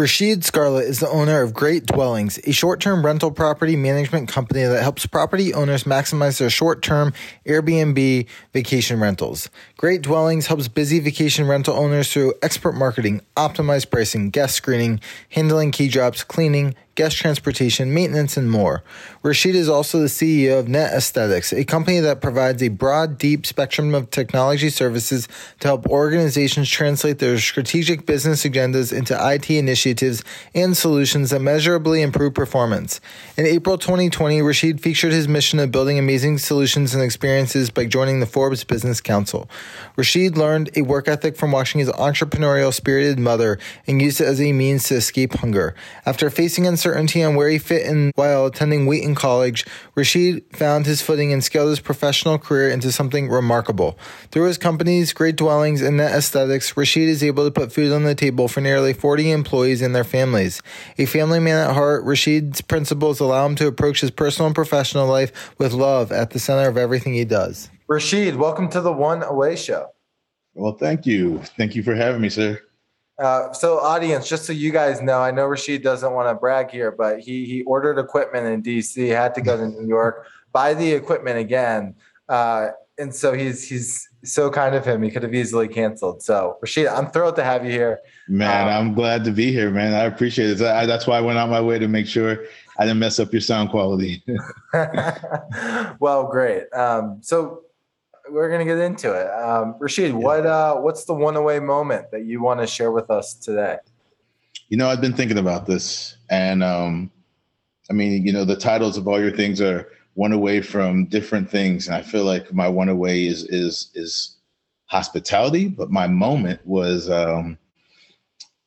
Rasheid Scarlett is the owner of Great Dwellings, a short term rental property management company that helps property owners maximize their short term Airbnb vacation rentals. Great Dwellings helps busy vacation rental owners through expert marketing, optimized pricing, guest screening, handling key drops, cleaning, guest transportation, maintenance, and more. Rasheid is also the CEO of NetAesthetics, a company that provides a broad, deep spectrum of technology services to help organizations translate their strategic business agendas into IT initiatives and solutions that measurably improve performance. In April 2020, Rasheid featured his mission of building amazing solutions and experiences by joining the Forbes Business Council. Rasheid learned a work ethic from watching his entrepreneurial spirited mother and used it as a means to escape hunger. After facing uncertainty, uncertainty on where he fit in while attending Wheaton College, Rasheid found his footing and scaled his professional career into something remarkable. Through his companies, Great Dwellings, and Net Aesthetics, Rasheid is able to put food on the table for nearly 40 employees and their families. A family man at heart, Rasheid's principles allow him to approach his personal and professional life with love at the center of everything he does. Rasheid, welcome to the One Away Show. Well, thank you. Thank you for having me, sir. Uh, so, audience, just so you guys know, I know Rasheid doesn't want to brag here, but he he ordered equipment in DC, had to go to New York, buy the equipment again, uh, and so he's he's so kind of him. He could have easily canceled. So, Rasheid, I'm thrilled to have you here. Man, um, I'm glad to be here, man. I appreciate it. I, that's why I went out my way to make sure I didn't mess up your sound quality. well, great. Um, so we're gonna get into it. Um, Rasheid, yeah. what uh, what's the one away moment that you want to share with us today? You know, I've been thinking about this, and um, I mean, you know, the titles of all your things are one away from different things, and I feel like my one away is is is hospitality, but my moment was um,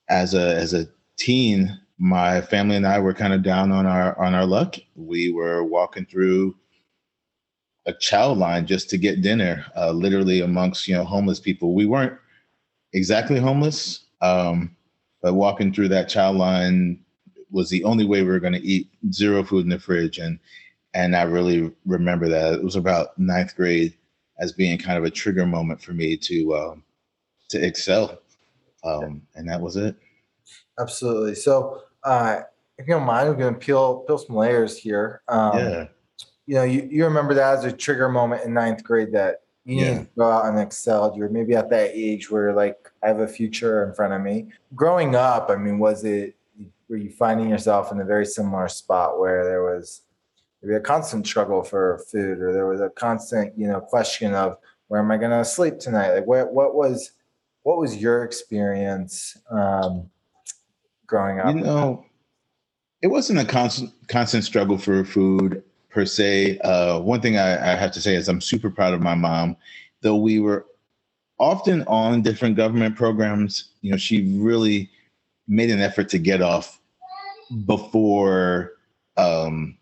as a as a teen. My family and I were kind of down on our on our luck. We were walking through a chow line just to get dinner, uh, literally amongst you know homeless people. We weren't exactly homeless, um, but walking through that chow line was the only way we were going to eat. Zero food in the fridge, and and I really remember that it was about ninth grade as being kind of a trigger moment for me to um, to excel, um, and that was it. Absolutely. So, uh, if you don't mind, we're going to peel peel some layers here. Um, yeah you know, you, you remember that as a trigger moment in ninth grade that you yeah. need to go out and excel. You're maybe at that age where like I have a future in front of me. Growing up, I mean, was it were you finding yourself in a very similar spot where there was maybe a constant struggle for food or there was a constant, you know, question of where am I gonna sleep tonight? Like what what was what was your experience um growing up? You know, it wasn't a constant constant struggle for food per se. Uh, one thing I, I have to say is I'm super proud of my mom, though we were often on different government programs. You know, she really made an effort to get off before. Um,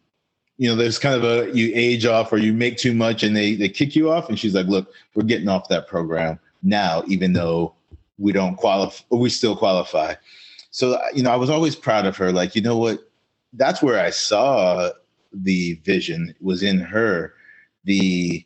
you know, there's kind of a you age off or you make too much and they they kick you off. And she's like, "Look, we're getting off that program now, even though we don't qualify, we still qualify." So you know, I was always proud of her. Like, you know what? That's where I saw the vision was in her the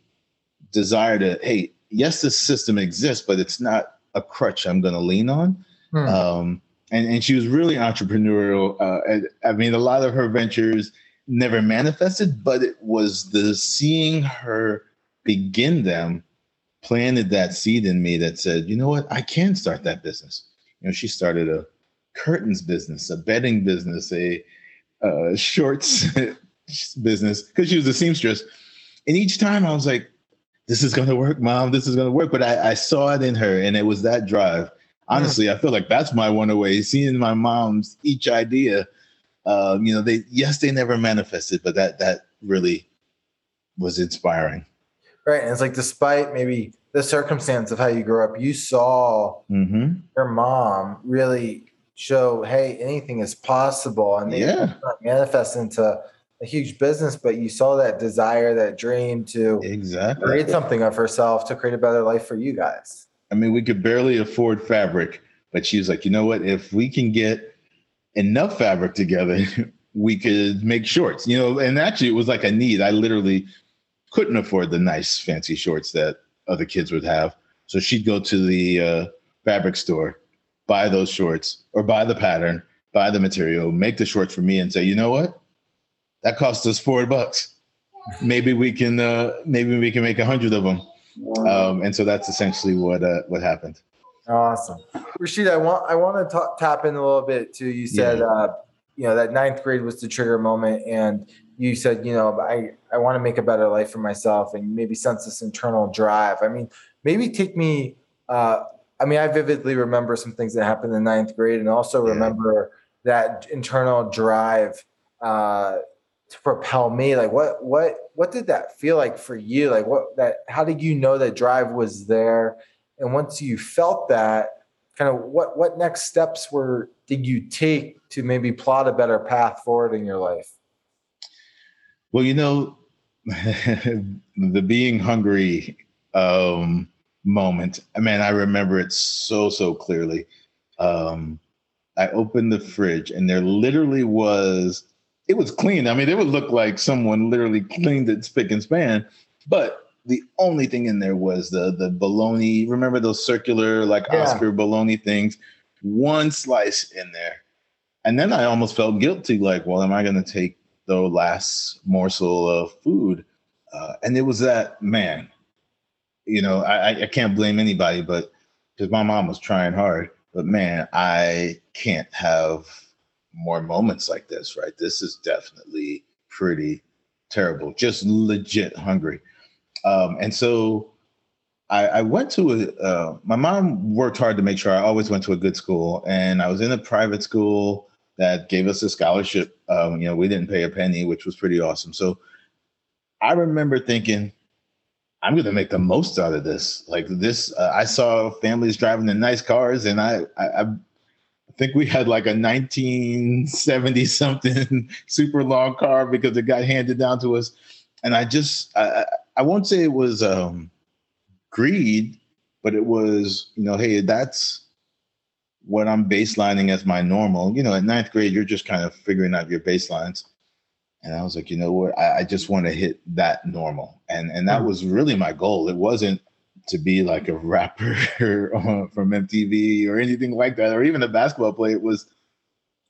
desire to hey yes this system exists but it's not a crutch i'm going to lean on. Hmm. um, and, and she was really entrepreneurial uh, i mean a lot of her ventures never manifested but it was the seeing her begin them planted that seed in me that said you know what? I can start that business. You know she started a curtains business a bedding business a uh, shorts business because she was a seamstress. And each time I was like, this is going to work, mom. This is going to work. But I, I, saw it in her, and it was that drive. Honestly, yeah. I feel like that's my one away. Seeing my mom's each idea, um, you know, they yes, they never manifested, but that that really was inspiring. Right. And it's like, despite maybe the circumstance of how you grew up, you saw Mm-hmm. your mom really show, hey, anything is possible. And they Yeah. manifest into a huge business, but you saw that desire, that dream to Exactly. create something of herself to create a better life for you guys. I mean, we could barely afford fabric, but she was like, you know what? If we can get enough fabric together, we could make shorts, you know, and actually it was like a need. I literally couldn't afford the nice fancy shorts that other kids would have. So she'd go to the uh, fabric store, buy those shorts or buy the pattern, buy the material, make the shorts for me and say, you know what? That cost us four bucks. Maybe we can, uh, maybe we can make a hundred of them. Um, and so that's essentially what, uh, what happened. Awesome. Rasheid, I want I want to ta- tap in a little bit too. You said Yeah. uh, you know that ninth grade was the trigger moment, and you said you know I I want to make a better life for myself, and maybe sense this internal drive. I mean, maybe take me. Uh, I mean, I vividly remember some things that happened in ninth grade, and also Yeah. remember that internal drive uh, to propel me. Like, what what what did that feel like for you? Like, what that? How did you know that drive was there? And once you felt that, kind of what what next steps were did you take to maybe plot a better path forward in your life? Well, you know, the being hungry um, moment. I mean, I remember it so so clearly. Um, I opened the fridge, and there literally was. It was clean. I mean, it would look like someone literally cleaned it spick and span, but the only thing in there was the the bologna. Remember those circular like Yeah. Oscar bologna things? One slice in there, and then I almost felt guilty. Like, well, am I going to take the last morsel of food. Uh, and it was that man, you know, I, I- I can't blame anybody, but because my mom was trying hard, but man, I can't have more moments like this, right? This is definitely pretty terrible, just legit hungry. Um, and so I, I went to a, uh, my mom worked hard to make sure I always went to a good school, and I was in a private school that gave us a scholarship. Um, you know, we didn't pay a penny, which was pretty awesome. So I remember thinking, I'm going to make the most out of this. Like this, uh, I saw families driving in nice cars, and I, I, I think we had like a 1970 something super long car because it got handed down to us. And I just, I, I- won't say it was um, greed, but it was, you know, hey, that's what I'm baselining as my normal. You know, at ninth grade, you're just kind of figuring out your baselines. And I was like, you know what? I, I just want to hit that normal. And and that Mhm. was really my goal. It wasn't to be like a rapper from MTV or anything like that, or even a basketball player. It was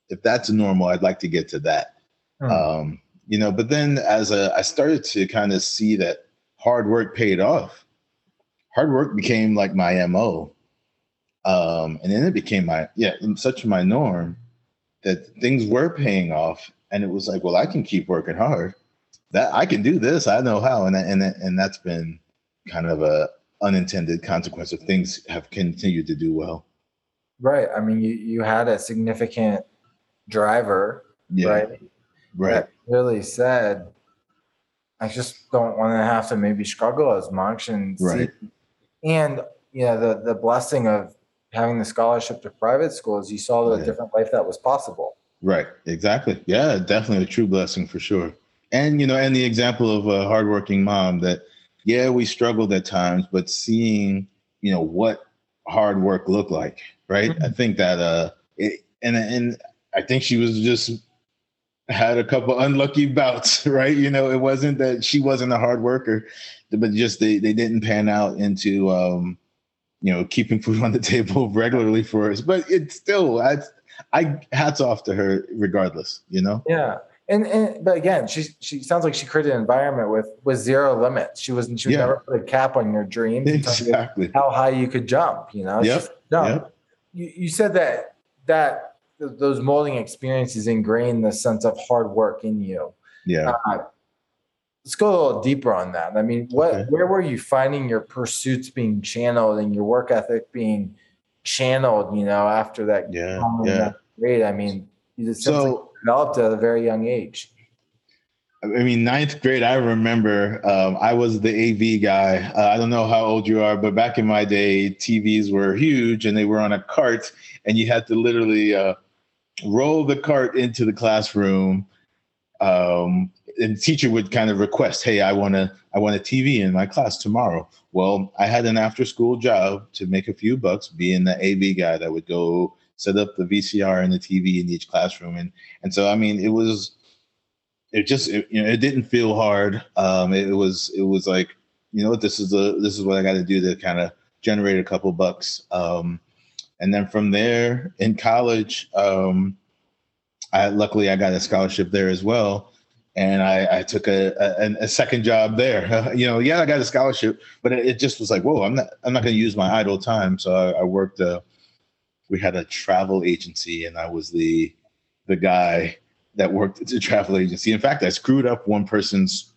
if that's normal, I'd like to get to that. Hmm. Um, you know, but then as a, I started to kind of see that hard work paid off. Hard work became like my MO. Um, and then it became my, yeah, such my norm that things were paying off. And it was like, well, I can keep working hard. That I can do this. I know how. And, and, and that's been kind of a unintended consequence of things have continued to do well. Right. I mean, you, you had a significant driver, Yeah. right? Right. That really said, I just don't want to have to maybe struggle as much and Right. see. And you know, the the blessing of having the scholarship to private schools, you saw the Yeah. different life that was possible. Right. Exactly. Yeah, definitely a true blessing for sure. And you know, and the example of a hardworking mom that, yeah, we struggled at times, but seeing you know what hard work looked like, right? I think that, uh, it, and and I think she was just had a couple unlucky bouts, right? You know, it wasn't that she wasn't a hard worker, but just they they didn't pan out into um, you know keeping food on the table regularly for us. But it's still, I I hats off to her regardless, you know? Yeah. And, and but again, she she sounds like she created an environment with with zero limits. She wasn't she Yeah. never put a cap on your dreams Exactly. how high you could jump. You know, Yep. jump. Yep. You, you said that that those molding experiences ingrain the sense of hard work in you. Yeah. Uh, let's go a little deeper on that. I mean, what Okay. where were you finding your pursuits being channeled and your work ethic being channeled? You know, after that Yeah. Yeah. that grade. I mean, you just So developed at a very young age. I mean, ninth grade, I remember um, I was the AV guy. Uh, I don't know how old you are, but back in my day, TVs were huge and they were on a cart, and you had to literally uh, roll the cart into the classroom. Um, and teacher would kind of request, "Hey, I want to, I want a TV in my class tomorrow." Well, I had an after-school job to make a few bucks, being the AV guy that would go set up the VCR and the TV in each classroom, and and so I mean, it was it just it, you know it didn't feel hard. Um, it, it was it was like you know this is a this is what I got to do to kind of generate a couple bucks. Um, and then from there in college, um, I luckily I got a scholarship there as well, and I, I took a, a, a second job there. you know, yeah, I got a scholarship, but it, it, just was like, whoa, I'm not I'm not going to use my idle time. So I, I worked. Uh, we had a travel agency, and I was the the guy that worked at the travel agency. In fact, I screwed up one person's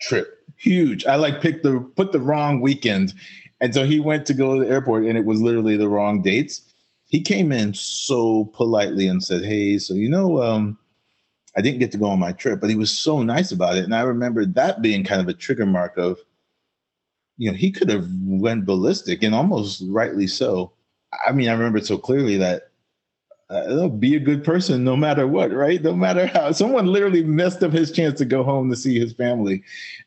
trip. Huge. I like picked the put the wrong weekend. And so he went to go to the airport and it was literally the wrong dates. He came in so politely and said, Hey, so you know, um, I didn't get to go on my trip, but he was so nice about it. And I remember that being kind of a trigger mark of, you know, he could have went ballistic and almost rightly so. I mean, I remember so clearly that uh, be a good person no matter what, right? No matter how someone literally messed up his chance to go home to see his family.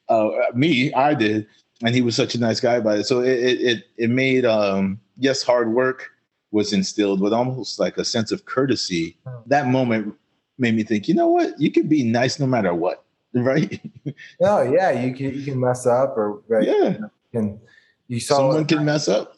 Uh, me, I did, and he was such a nice guy about it. So it it it made um, yes, hard work was instilled with almost like a sense of courtesy. That moment made me think, you know what? You can be nice no matter what, right? oh yeah, you can you can mess up or right? yeah, you can you saw someone can mess up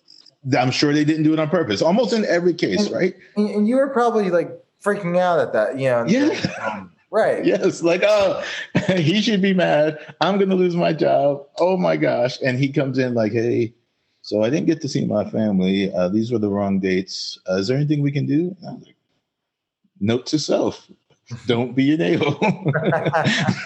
I'm sure they didn't do it on purpose. Almost in every case, and, right? And you were probably like freaking out at that, you know. Yeah. Um, right. Yes. Like, oh, he should be mad. I'm gonna lose my job. Oh my gosh. And he comes in like, hey, so I didn't get to see my family. Uh, these were the wrong dates. Uh, is there anything we can do? Like, Note to self: Don't be an a-hole.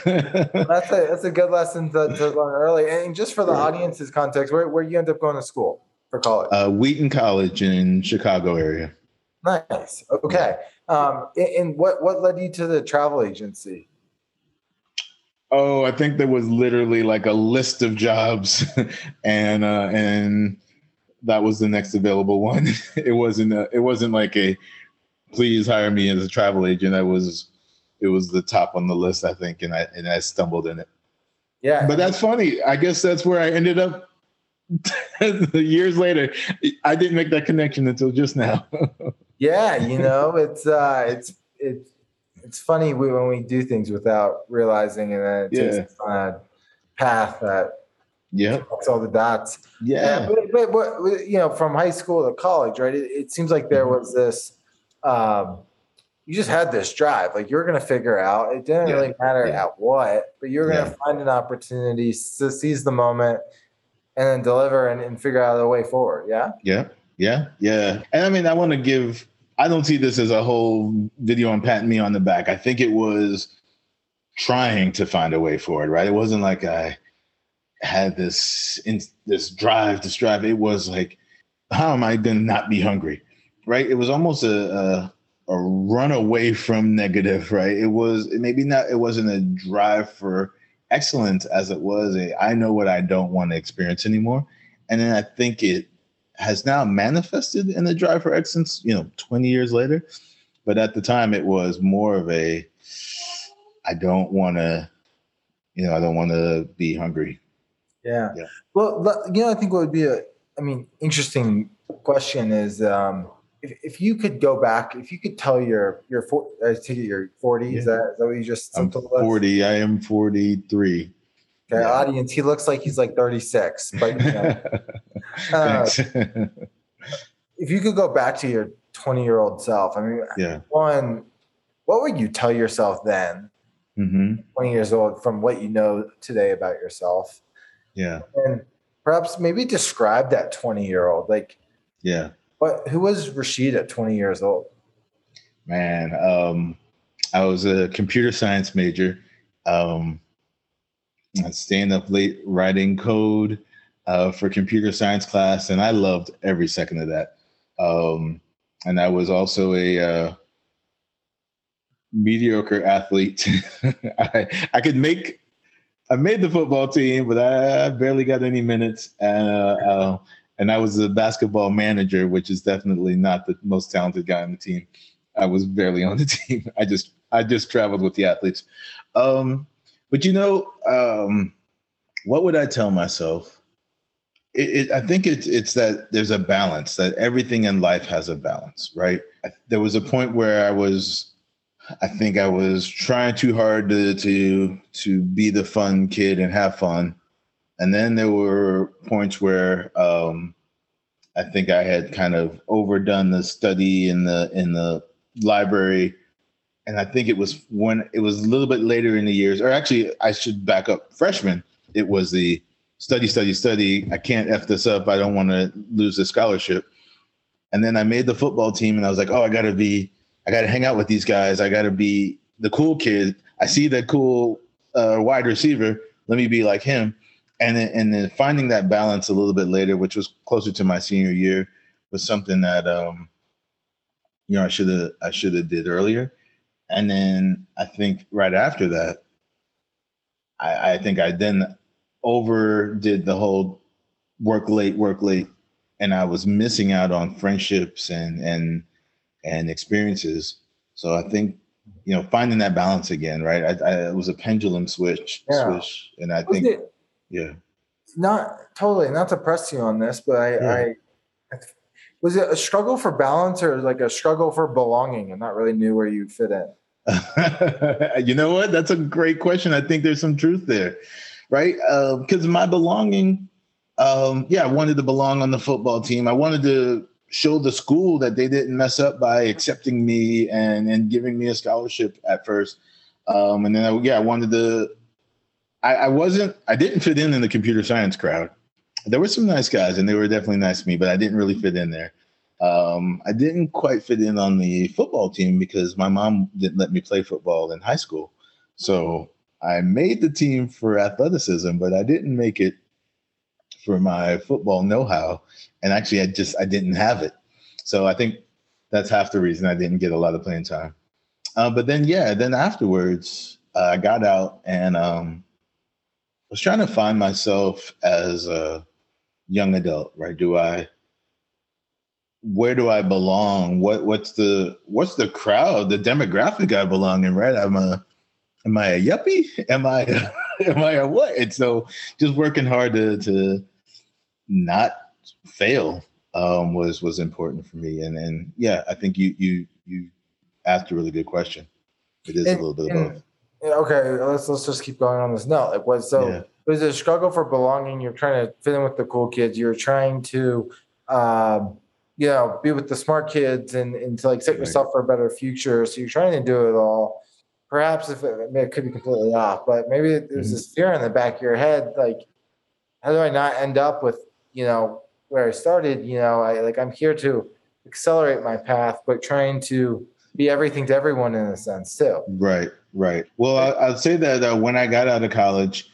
that's a that's a good lesson to, to learn early. And just for the audience's context, where where you end up going to school? For college? Uh, Wheaton College in Chicago area. Nice. Okay. Um, and what what led you to the travel agency? Oh, I think there was literally like a list of jobs, and uh, and that was the next available one. it wasn't a, it wasn't like a please hire me as a travel agent. I was it was the top on the list, I think, and I and I stumbled in it. Yeah, but that's funny. I guess that's where I ended up years later i didn't make that connection until just now yeah you know it's uh it's it's it's funny when we do things without realizing and then it yeah. takes a path that yeah connects all the dots yeah, but, but, but, you know from high school to college right it, it seems like there mm-hmm. was this um you just had this drive like you're going to figure out it didn't yeah. really matter yeah. at what but you're going to find an opportunity to seize the moment and then deliver and, and figure out a way forward. Yeah. Yeah. Yeah. Yeah. And I mean, I want to give, I don't see this as a whole video on patting me on the back. I think it was trying to find a way forward, right? It wasn't like I had this, in, this drive to strive. It was like, how am I going to not be hungry? Right. It was almost a, a a run away from negative, right? It was maybe not, it wasn't a drive for excellent as it was a I know what I don't want to experience anymore. And then I think it has now manifested in the drive for excellence, you know, 20 years later. But at the time it was more of a I don't want to, you know, I don't want to be hungry. Yeah. yeah. Well, you know, I think what would be a, I mean, interesting question is, um, if, if you could go back, if you could tell your your four, I take it you're 40. Yeah. Is that is that what you just? I'm 40. I am 43. Okay, yeah. audience. He looks like he's like 36, but you know. uh, if you could go back to your 20 year old self, I mean, yeah. One, what would you tell yourself then? Mm-hmm. 20 years old, from what you know today about yourself. Yeah, and perhaps maybe describe that 20 year old, like. Yeah what? Who was Rasheid at 20 years old? Man, um, I was a computer science major. Um, I staying up late writing code uh, for computer science class, and I loved every second of that. Um, and I was also a uh, mediocre athlete. I, I could make, I made the football team, but I barely got any minutes. Uh, uh, and I was a basketball manager, which is definitely not the most talented guy on the team. I was barely on the team. I just, I just traveled with the athletes. Um, but you know, um, what would I tell myself? It, it, I think it's it's that there's a balance. That everything in life has a balance, right? There was a point where I was I think I was trying too hard to to to be the fun kid and have fun, and then there were points where um, I think I had kind of overdone the study in the in the library, and I think it was when it was a little bit later in the years, or actually I should back up. Freshman, it was the study, study, study. I can't f this up. I don't want to lose the scholarship. And then I made the football team, and I was like, oh, I got to be I got to hang out with these guys. I got to be the cool kid. I see that cool uh, wide receiver. Let me be like him. And then, and then finding that balance a little bit later, which was closer to my senior year, was something that um, you know I should have I should have did earlier. And then I think right after that, I, I think I then overdid the whole work late, work late, and I was missing out on friendships and and and experiences. So I think you know finding that balance again, right? I, I it was a pendulum switch, yeah. switch, and I was think it, yeah, not totally not to press you on this, but I, yeah. I was it a struggle for balance or like a struggle for belonging and not really knew where you fit in. you know what? That's a great question. I think there's some truth there, right? Because uh, my belonging, um, yeah, I wanted to belong on the football team. I wanted to show the school that they didn't mess up by accepting me and and giving me a scholarship at first. Um, and then I, yeah, I wanted to. I, I wasn't. I didn't fit in in the computer science crowd. There were some nice guys, and they were definitely nice to me, but I didn't really fit in there. Um, I didn't quite fit in on the football team because my mom didn't let me play football in high school. So I made the team for athleticism, but I didn't make it for my football know-how and actually i just i didn't have it so i think that's half the reason i didn't get a lot of playing time uh, but then yeah then afterwards uh, i got out and um, was trying to find myself as a young adult right do i where do i belong what what's the what's the crowd the demographic i belong in right i'm a am i a yuppie am i a, am i a what and so just working hard to to not fail um, was was important for me. And and yeah, I think you you you asked a really good question. It is and, a little bit of both. Okay, let's let's just keep going on this note. Like, was so yeah. was it a struggle for belonging? You're trying to fit in with the cool kids. You're trying to, um, you know, be with the smart kids and and to like set yourself for a better future. So you're trying to do it all. Perhaps if it, it could be completely off, but maybe there's mm-hmm. this fear in the back of your head, like, how do I not end up with you know, where I started, you know, I like I'm here to accelerate my path, but trying to be everything to everyone in a sense too. Right, right. Well, I, would say that uh, when I got out of college,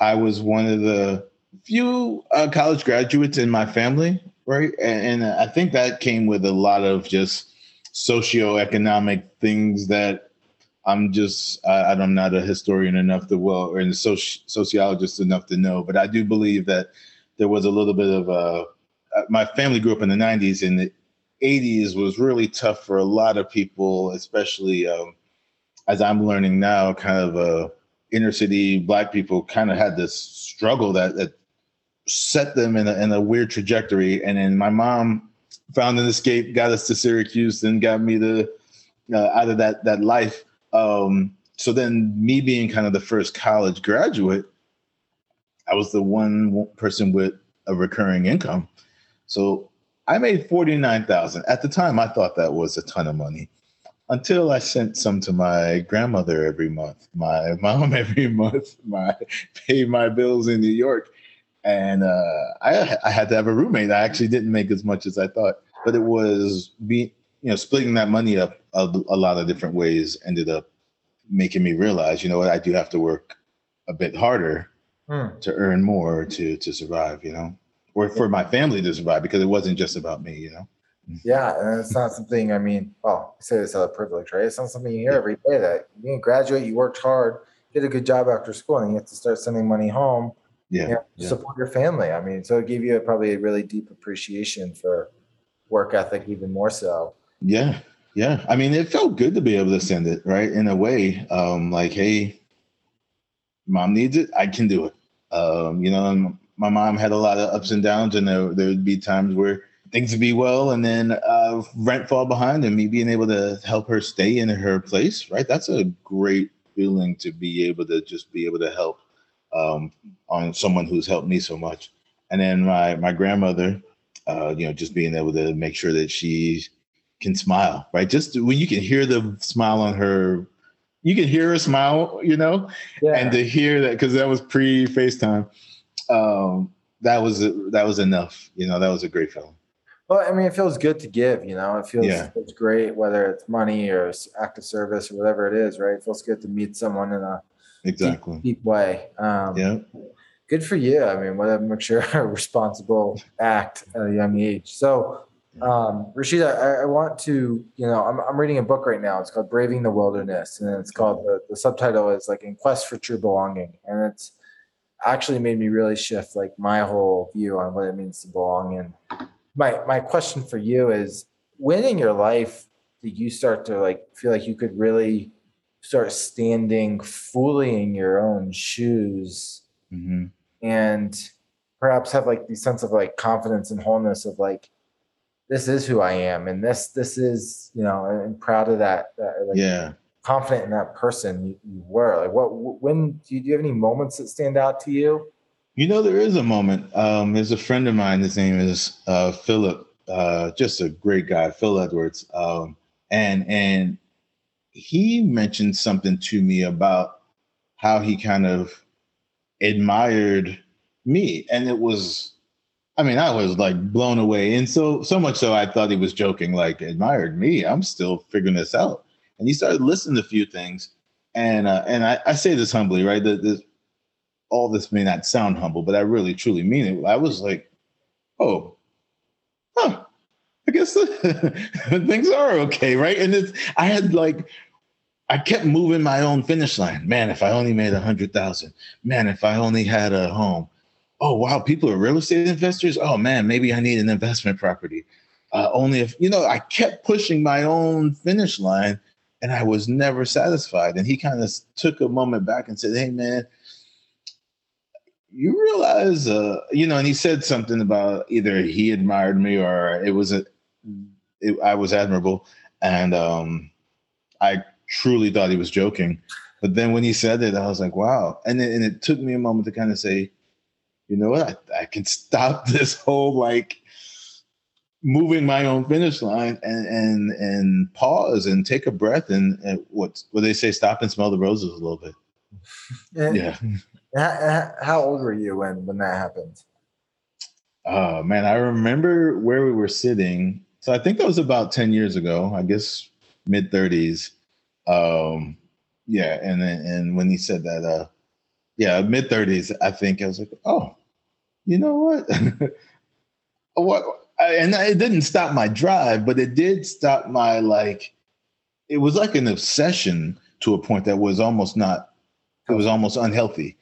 I was one of the few uh, college graduates in my family, right? And, and I think that came with a lot of just socioeconomic things that I'm just I, I'm not a historian enough to well or a soci- sociologist enough to know, but I do believe that there was a little bit of a. Uh, my family grew up in the 90s and the 80s was really tough for a lot of people, especially um, as I'm learning now, kind of uh, inner city black people kind of had this struggle that, that set them in a, in a weird trajectory. And then my mom found an escape, got us to Syracuse, and got me the uh, out of that that life. Um, so then, me being kind of the first college graduate, I was the one person with a recurring income. So I made 49,000. At the time I thought that was a ton of money until I sent some to my grandmother every month, my mom every month, my pay my bills in New York. And uh, I, I had to have a roommate. I actually didn't make as much as I thought, but it was be you know splitting that money up a, a lot of different ways ended up making me realize, you know what, I do have to work a bit harder Hmm. to earn more to to survive, you know, or for my family to survive because it wasn't just about me, you know. Yeah, and it's not something. I mean, well, I say this out of privilege, right? It's not something you hear every day. That you graduate, you worked hard, did a good job after school, and you have to start sending money home. Yeah, you know, yeah. support your family. I mean, so it gave you a, probably a really deep appreciation for work ethic, even more so. Yeah, yeah. I mean, it felt good to be able to send it, right? In a way, um, like, hey, mom needs it, I can do it. Um, you know, my mom had a lot of ups and downs, and there, there would be times where things would be well, and then uh, rent fall behind, and me being able to help her stay in her place, right? That's a great feeling to be able to just be able to help um, on someone who's helped me so much. And then my my grandmother, uh, you know, just being able to make sure that she can smile, right? Just when you can hear the smile on her, you can hear her smile, you know, yeah. and to hear that because that was pre FaceTime, um, that was that was enough, you know, that was a great feeling. Well, I mean, it feels good to give, you know. It feels yeah. it's great, whether it's money or active service or whatever it is, right? It feels good to meet someone in a exactly deep, deep way. Um, yeah good for you. I mean, what a mature, responsible act at a young age. So, um, Rashida, I, I, want to, you know, I'm, I'm reading a book right now. It's called Braving the Wilderness, and it's called the, the subtitle is like In Quest for True Belonging, and it's actually made me really shift like my whole view on what it means to belong. And my my question for you is, when in your life did you start to like feel like you could really start standing fully in your own shoes? Mm-hmm. And perhaps have like the sense of like confidence and wholeness of like this is who I am and this this is you know and proud of that, that like, yeah. confident in that person you, you, were. Like what when do you, do you have any moments that stand out to you you know there is a moment um there's a friend of mine his name is uh philip uh just a great guy phil edwards um and and he mentioned something to me about how he kind of admired me and it was i mean i was like blown away and so so much so i thought he was joking like admired me? I'm still figuring this out. And he started listening to a few things and uh, and I, I say this humbly right? That this all this may not sound humble but i really truly mean it i was like oh huh i guess things are okay right and it's i had like I kept moving my own finish line. Man, if I only made a hundred thousand. Man, if I only had a home. Oh wow, people are real estate investors. Oh man, maybe I need an investment property. Uh, only if you know, I kept pushing my own finish line, and I was never satisfied. And he kind of took a moment back and said, "Hey man, you realize, uh, you know," and he said something about either he admired me or it was a, it, I was admirable, and um, I truly thought he was joking. But then when he said it, I was like, wow. And then, and it took me a moment to kind of say, you know what? I, I can stop this whole like moving my own finish line and and and pause and take a breath and, and what what they say, stop and smell the roses a little bit. And yeah. How, old were you when when that happened? Oh man, I remember where we were sitting. So I think that was about 10 years ago, I guess mid 30s. Um, yeah, and then and when he said that, uh, yeah, mid thirties, I think I was like, oh, you know what? what? And it didn't stop my drive, but it did stop my like. It was like an obsession to a point that was almost not. It was almost unhealthy,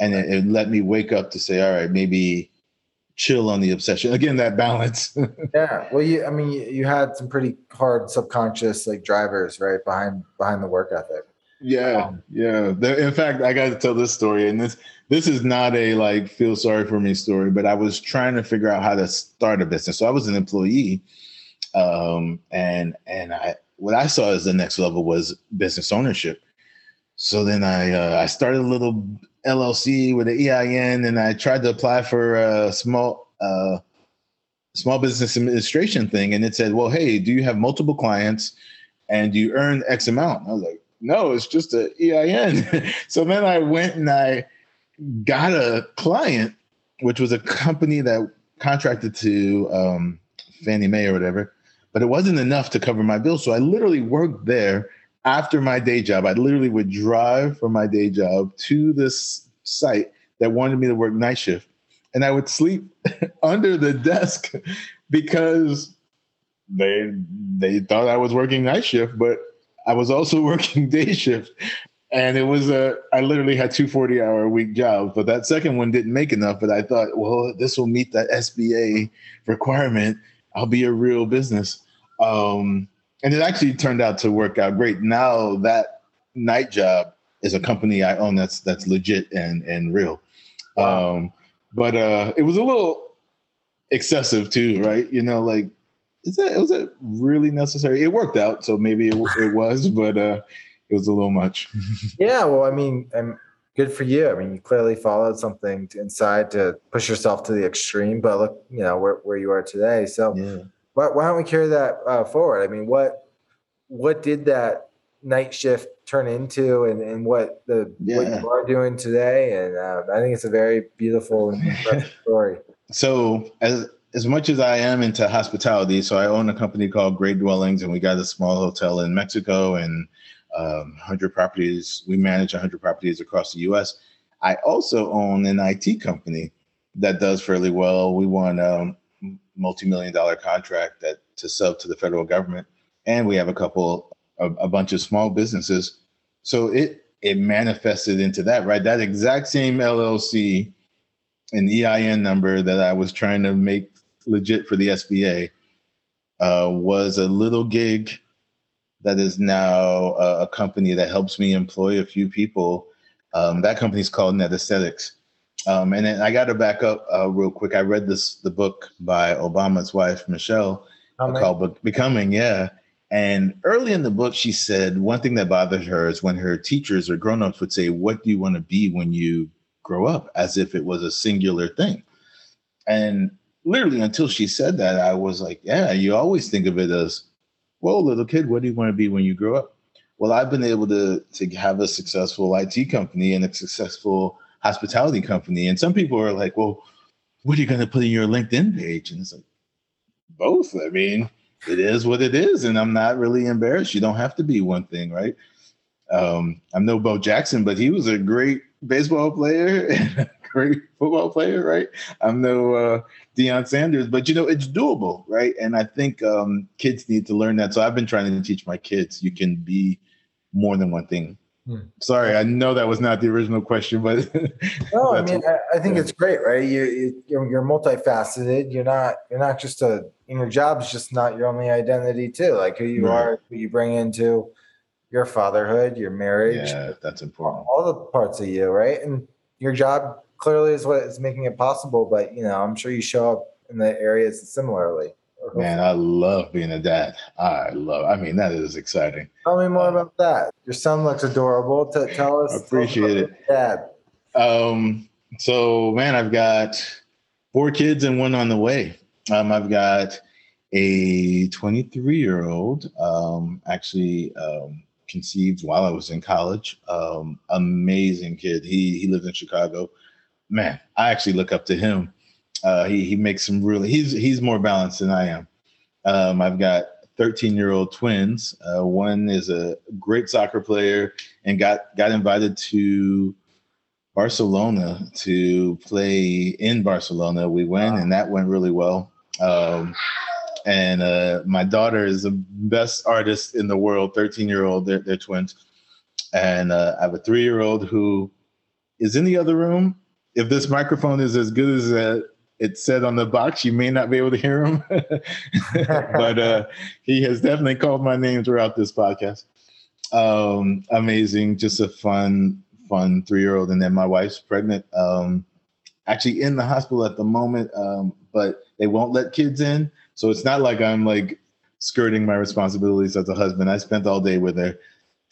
and it, it let me wake up to say, all right, maybe chill on the obsession. Again, that balance. yeah. Well, you, I mean, you, had some pretty hard subconscious like drivers, right, behind behind the work ethic. Yeah, um, yeah. in fact, I got to tell this story, and this this is not a like feel sorry for me story, but I was trying to figure out how to start a business. So I was an employee, um, and and I what I saw as the next level was business ownership. So then I uh, I started a little LLC with an EIN, and I tried to apply for a small uh, small business administration thing, and it said, "Well, hey, do you have multiple clients, and do you earn X amount?" I was like, "No, it's just an EIN." so then I went and I got a client, which was a company that contracted to um, Fannie Mae or whatever, but it wasn't enough to cover my bills. So I literally worked there after my day job, I literally would drive from my day job to this site that wanted me to work night shift. And I would sleep under the desk because they they thought I was working night shift, but I was also working day shift. And it was a, I literally had two 40 hour a week jobs, but that second one didn't make enough. But I thought, well, this will meet that SBA requirement. I'll be a real business. Um, and it actually turned out to work out great. Now that night job is a company I own that's that's legit and and real. Um, but uh, it was a little excessive too, right? You know, like is that was it really necessary? It worked out, so maybe it, it was, but uh, it was a little much. yeah, well, I mean, I'm good for you. I mean, you clearly followed something inside to push yourself to the extreme, but look, you know where where you are today. So, yeah. Why, why don't we carry that uh, forward? I mean, what what did that night shift turn into, and, and what the yeah. what you are doing today? And uh, I think it's a very beautiful and story. So, as as much as I am into hospitality, so I own a company called Great Dwellings, and we got a small hotel in Mexico and um, 100 properties. We manage 100 properties across the U.S. I also own an IT company that does fairly well. We won a multi-million dollar contract that to sub to the federal government, and we have a couple, a, a bunch of small businesses. So it it manifested into that, right? That exact same LLC and EIN number that I was trying to make legit for the SBA uh, was a little gig that is now a, a, company that helps me employ a few people. Um, that company is called NetAesthetics. Um, and then I got to back up uh, real quick. I read this the book by Obama's wife Michelle uh, called Becoming. Yeah, and early in the book, she said one thing that bothered her is when her teachers or grown-ups would say, "What do you want to be when you grow up?" as if it was a singular thing. And literally until she said that, I was like, yeah, you always think of it as, well, little kid, what do you want to be when you grow up? Well, I've been able to to have a successful IT company and a successful hospitality company. And some people are like, well, what are you going to put in your LinkedIn page? And it's like, both. I mean, it is what it is. And I'm not really embarrassed. You don't have to be one thing, right? Um, I'm no Bo Jackson, but he was a great baseball player and a great football player, right? I'm no uh, Deion Sanders, but you know, it's doable, right? And I think um, kids need to learn that. So I've been trying to teach my kids you can be more than one thing. Sorry, I know that was not the original question, but no, I mean, I, I, think yeah. it's great, right? You, you're, you're multifaceted. You're not you're not just a in your job is just not your only identity too. Like who you right. are, who you bring into your fatherhood, your marriage. Yeah, that's important. All the parts of you, right? And your job clearly is what is making it possible. But you know, I'm sure you show up in the areas similarly. Man, I love being a dad. I love. I mean, that is exciting. Tell me more uh, about that. Your son looks adorable. To tell us. Appreciate it, Dad. Um. So, man, I've got four kids and one on the way. Um, I've got a 23 year old. Um, actually, um, conceived while I was in college. Um, amazing kid. He he lived in Chicago. Man, I actually look up to him. Uh, he he makes some really. He's he's more balanced than I am. Um, I've got 13 year old twins. Uh, one is a great soccer player and got got invited to Barcelona to play in Barcelona. We went wow. and that went really well. Um, and uh, my daughter is the best artist in the world 13 year old they're, they're twins and uh, i have a three year old who is in the other room if this microphone is as good as uh, it said on the box you may not be able to hear him but uh, he has definitely called my name throughout this podcast um, amazing just a fun fun three year old and then my wife's pregnant um, actually in the hospital at the moment um, but they won't let kids in so it's not like I'm like skirting my responsibilities as a husband. I spent all day with her,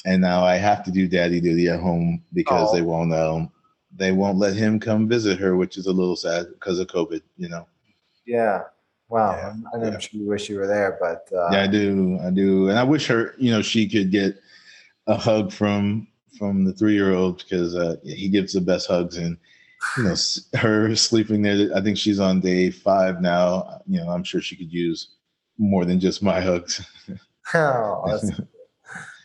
and now I have to do daddy duty at home because oh. they won't um they won't let him come visit her, which is a little sad because of COVID. You know. Yeah. Wow. Yeah, I'm yeah. you wish you were there, but uh, yeah, I do. I do, and I wish her. You know, she could get a hug from from the three year old because uh, he gives the best hugs and you know, her sleeping there. I think she's on day five now. You know, I'm sure she could use more than just my hugs. oh,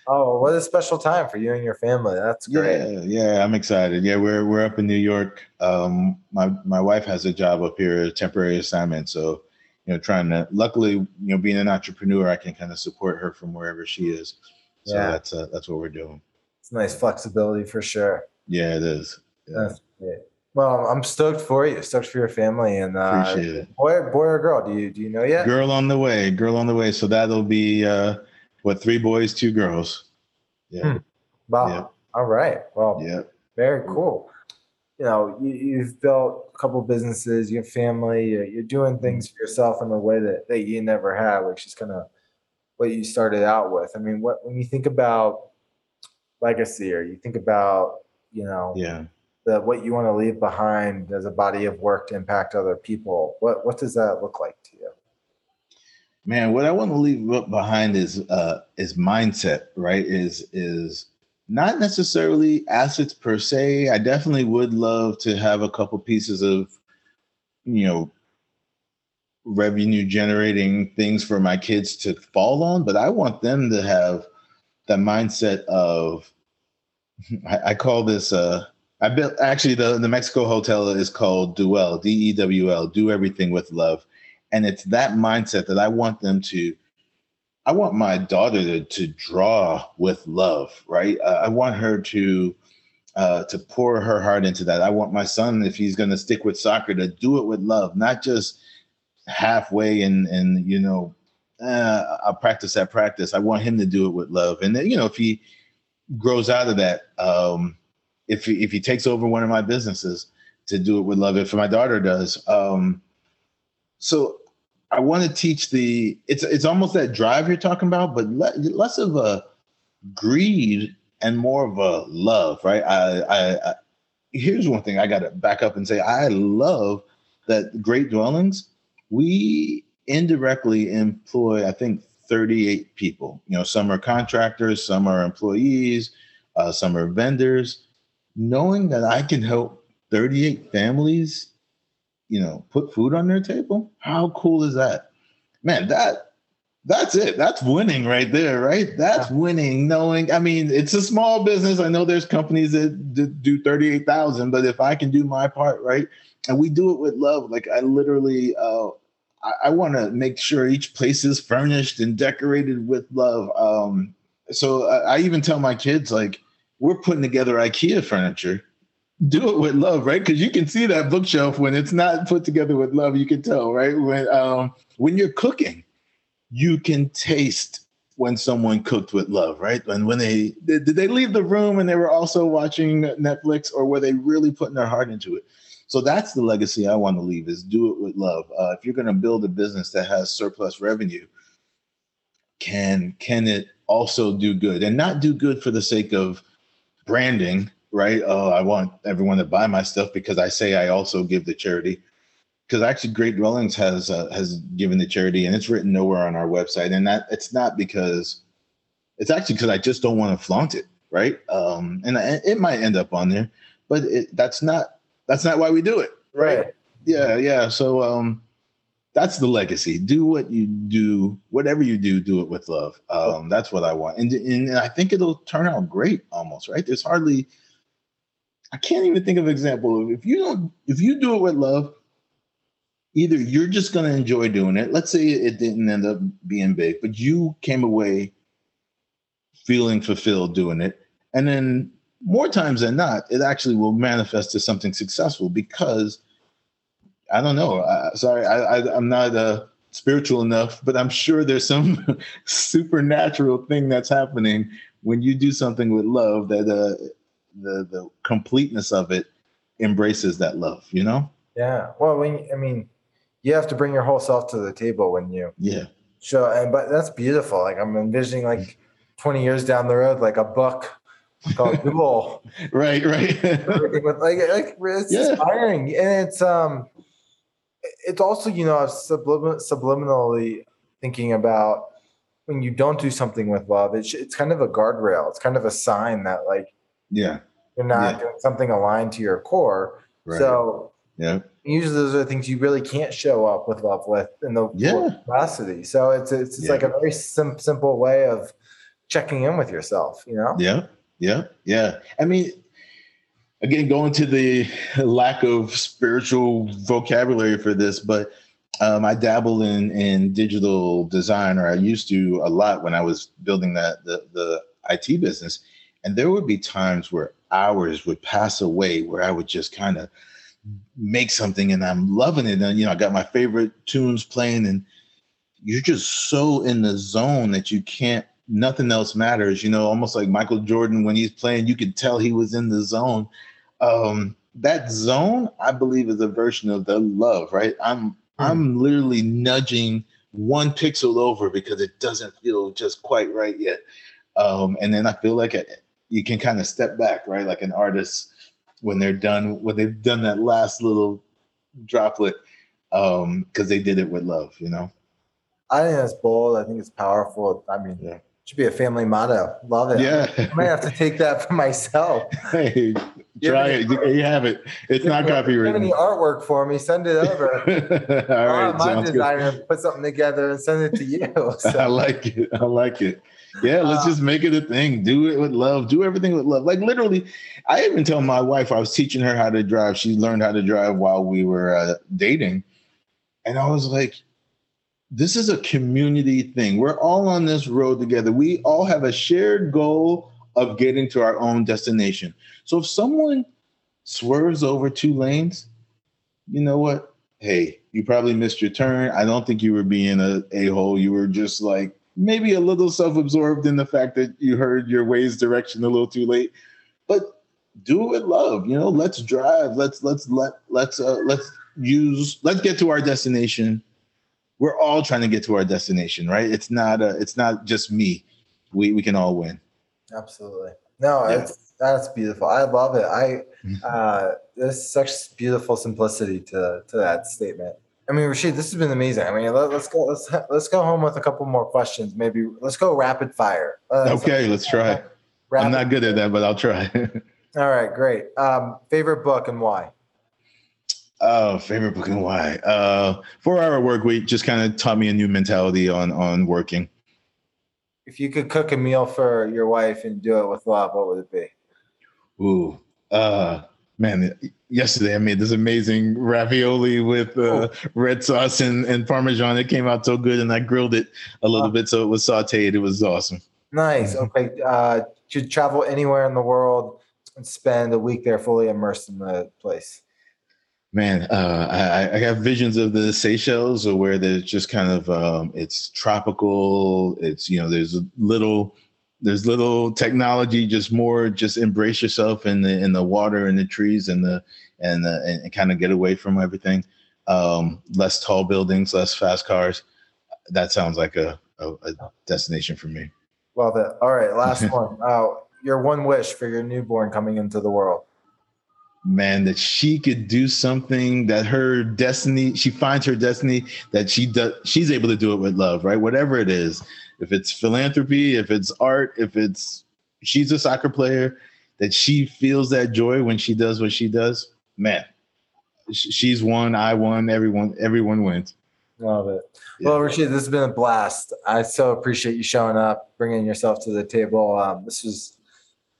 oh, what a special time for you and your family. That's great. Yeah, yeah, I'm excited. Yeah, we're we're up in New York. Um, my my wife has a job up here, a temporary assignment. So, you know, trying to. Luckily, you know, being an entrepreneur, I can kind of support her from wherever she is. So Yeah. that's uh, that's what we're doing. It's nice flexibility for sure. Yeah, it is. Yeah. That's great. Well, I'm stoked for you. Stoked for your family and uh, Appreciate it. boy, boy or girl? Do you do you know yet? Girl on the way, girl on the way. So that'll be uh, what three boys, two girls. Yeah, Hmm. Wow. Yeah. All right. Well, yeah. very cool. You know, you, you've built a couple businesses. your family. You're, you're doing things for yourself in a way that, that you never had, which is kind of what you started out with. I mean, what when you think about legacy, or you think about you know Yeah. the what you want to leave behind as a body of work to impact other people, what what does that look like? Man what i want to leave behind is uh is mindset right? Is is not necessarily assets per se. I definitely would love to have a couple pieces of you know revenue generating things for my kids to fall on but i want them to have the mindset of i, I call this uh i built actually the, the mexico hotel is called DEWL d-e-w-l do everything with love and it's that mindset that I want them to. I want my daughter to, to draw with love, right? Uh, I want her to uh, to pour her heart into that. I want my son, if he's going to stick with soccer, to do it with love, not just halfway and and you know, uh, I'll practice that practice. I want him to do it with love, and then you know, if he grows out of that, um, if he, if he takes over one of my businesses, to do it with love. If my daughter does. Um, so I want to teach the it's it's almost that drive you're talking about, but le- less of a greed and more of a love, right? I, I, I here's one thing I got to back up and say I love that Great Dwellings. We indirectly employ, I think, 38 people. You know, some are contractors, some are employees, uh, some are vendors. Knowing that I can help 38 families you know, put food on their table. How cool is that? Man, that that's it. That's winning right there, right? That's winning. Knowing, I mean, it's a small business. I know there's companies that do 38,000, but if I can do my part, right? And we do it with love. Like I literally uh I, I want to make sure each place is furnished and decorated with love. Um so I, I even tell my kids like we're putting together IKEA furniture do it with love, right? Because you can see that bookshelf when it's not put together with love. You can tell, right? When um, when you're cooking, you can taste when someone cooked with love, right? And when they did, they leave the room and they were also watching Netflix, or were they really putting their heart into it? So that's the legacy I want to leave: is do it with love. Uh, if you're going to build a business that has surplus revenue, can can it also do good and not do good for the sake of branding? Right? Oh, I want everyone to buy my stuff because I say I also give the charity. Because actually, Great Dwellings has uh, has given the charity, and it's written nowhere on our website. And that it's not because it's actually because I just don't want to flaunt it, right? Um, and I, it might end up on there, but it, that's not that's not why we do it, right? Right. Yeah, yeah. So um, that's the legacy. Do what you do, whatever you do, do it with love. Um, that's what I want, and and I think it'll turn out great. Almost right. There's hardly I can't even think of an example of if you don't if you do it with love, either you're just gonna enjoy doing it. Let's say it didn't end up being big, but you came away feeling fulfilled doing it. And then more times than not, it actually will manifest to something successful because I don't know. I, sorry, I, I, I'm not uh, spiritual enough, but I'm sure there's some supernatural thing that's happening when you do something with love that uh, the the completeness of it embraces that love. You know? Yeah. Well, when I mean, you have to bring your whole self to the table when you Yeah. show, and but that's beautiful. Like I'm envisioning, like 20 years down the road, like a book called DEWL. Right. Right. with like like it's Yeah. inspiring and it's um it's also you know sublim- subliminally thinking about when you don't do something with love it's it's kind of a guardrail it's kind of a sign that like yeah. you're not Yeah. doing something aligned to your core Right. so yeah. usually those are things you really can't show up with love with in the Yeah. capacity so it's it's, it's Yeah. like a very sim- simple way of checking in with yourself you know Yeah, yeah, yeah. I mean, again, going to the lack of spiritual vocabulary for this, but um, I dabble in in digital design, or I used to a lot when I was building that the the IT business, and there would be times where hours would pass away where I would just kind of make something and I'm loving it. And you know, I got my favorite tunes playing, and you're just so in the zone that you can't nothing else matters. You know, almost like Michael Jordan when he's playing, you could tell he was in the zone. Um, that zone, I believe, is a version of the love, right? I'm I'm literally nudging one pixel over because it doesn't feel just quite right yet. Um, and then I feel like it, you can kind of step back, right? Like an artist when they're done, when they've done that last little droplet, because um, they did it with love, you know. I think that's bold. I think it's powerful. I mean, yeah. should be a family motto. Love it. Yeah, I might have to take that for myself. Hey, Try it. You have it. It's not copyrighted. Have any artwork for me? Send it over. All right, my designer good. put something together and send it to you. So. I like it. I like it. Yeah, let's uh, just make it a thing. Do it with love. Do everything with love. Like literally, I even tell my wife I was teaching her how to drive. She learned how to drive while we were uh, dating, and I was like, "This is a community thing. We're all on this road together. We all have a shared goal of getting to our own destination." So if someone swerves over two lanes, you know what? Hey, you probably missed your turn. I don't think you were being a a-hole. You were just like maybe a little self-absorbed in the fact that you heard your Waze direction a little too late. But do it with love. You know, let's drive. Let's let's let let's uh let's use let's get to our destination. We're all trying to get to our destination, right? It's not a it's not just me. We we can all win. Absolutely. No, yeah. it's that's beautiful. I love it. I mm-hmm. uh, there's such beautiful simplicity to to that statement. I mean, Rasheid, this has been amazing. I mean, let, us go. Let's let's go home with a couple more questions. Maybe let's go rapid fire. Uh, okay, let's try. Rapid I'm not good at that, but I'll try. All right, great. Um, favorite book and why? Oh, favorite book and why? Uh, Four Hour Work Week just kind of taught me a new mentality on on working. If you could cook a meal for your wife and do it with love, what would it be? Ooh, uh, man, yesterday I made this amazing ravioli with uh, oh. red sauce and, and parmesan. It came out so good, and I grilled it a little bit so it was sautéed. It was awesome. Nice. Okay. Uh, to travel anywhere in the world and spend a week there fully immersed in the place? Man, uh, I, I, have visions of the Seychelles, or where there's just kind of um, it's tropical. It's you know there's a little there's little technology, just more, just embrace yourself in the in the water and the trees and the and the, and kind of get away from everything. Um, less tall buildings, less fast cars. That sounds like a, a, a destination for me. Love it. All right, last one. Uh, your one wish for your newborn coming into the world. Man, that she could do something that her destiny, she finds her destiny, that she does, she's able to do it with love, right? Whatever it is, if it's philanthropy, if it's art, if it's she's a soccer player, that she feels that joy when she does what she does, man, she's won, I won, everyone, everyone wins. Love it. Yeah. Well, Rasheid, this has been a blast. I so appreciate you showing up, bringing yourself to the table. Um, this was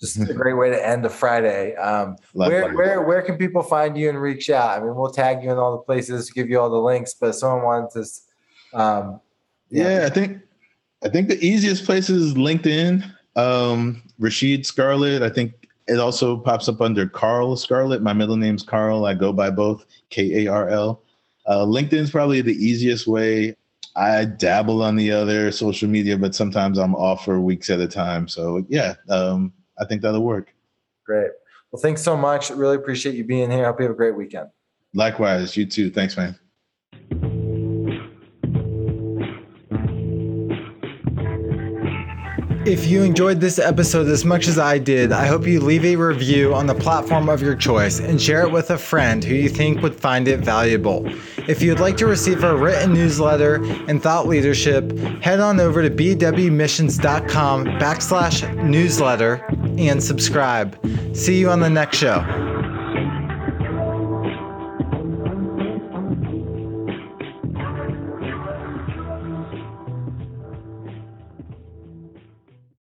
just a great way to end a Friday. Um, where, where, where can people find you and reach out? I mean, we'll tag you in all the places, give you all the links, but someone wanted to, um, yeah. yeah, I think I think the easiest place is LinkedIn. Um, Rasheid Scarlett. I think it also pops up under Karl Scarlett. My middle name's Karl. I go by both K A R L. Uh, LinkedIn is probably the easiest way. I dabble on the other social media, but sometimes I'm off for weeks at a time. So yeah, um, I think that'll work. Great. Well, thanks so much. Really appreciate you being here. Hope you have a great weekend. Likewise, you too. Thanks, man. If you enjoyed this episode as much as I did, I hope you leave a review on the platform of your choice and share it with a friend who you think would find it valuable. If you'd like to receive our written newsletter and thought leadership, head on over to bwmissions.com backslash newsletter and subscribe. See you on the next show.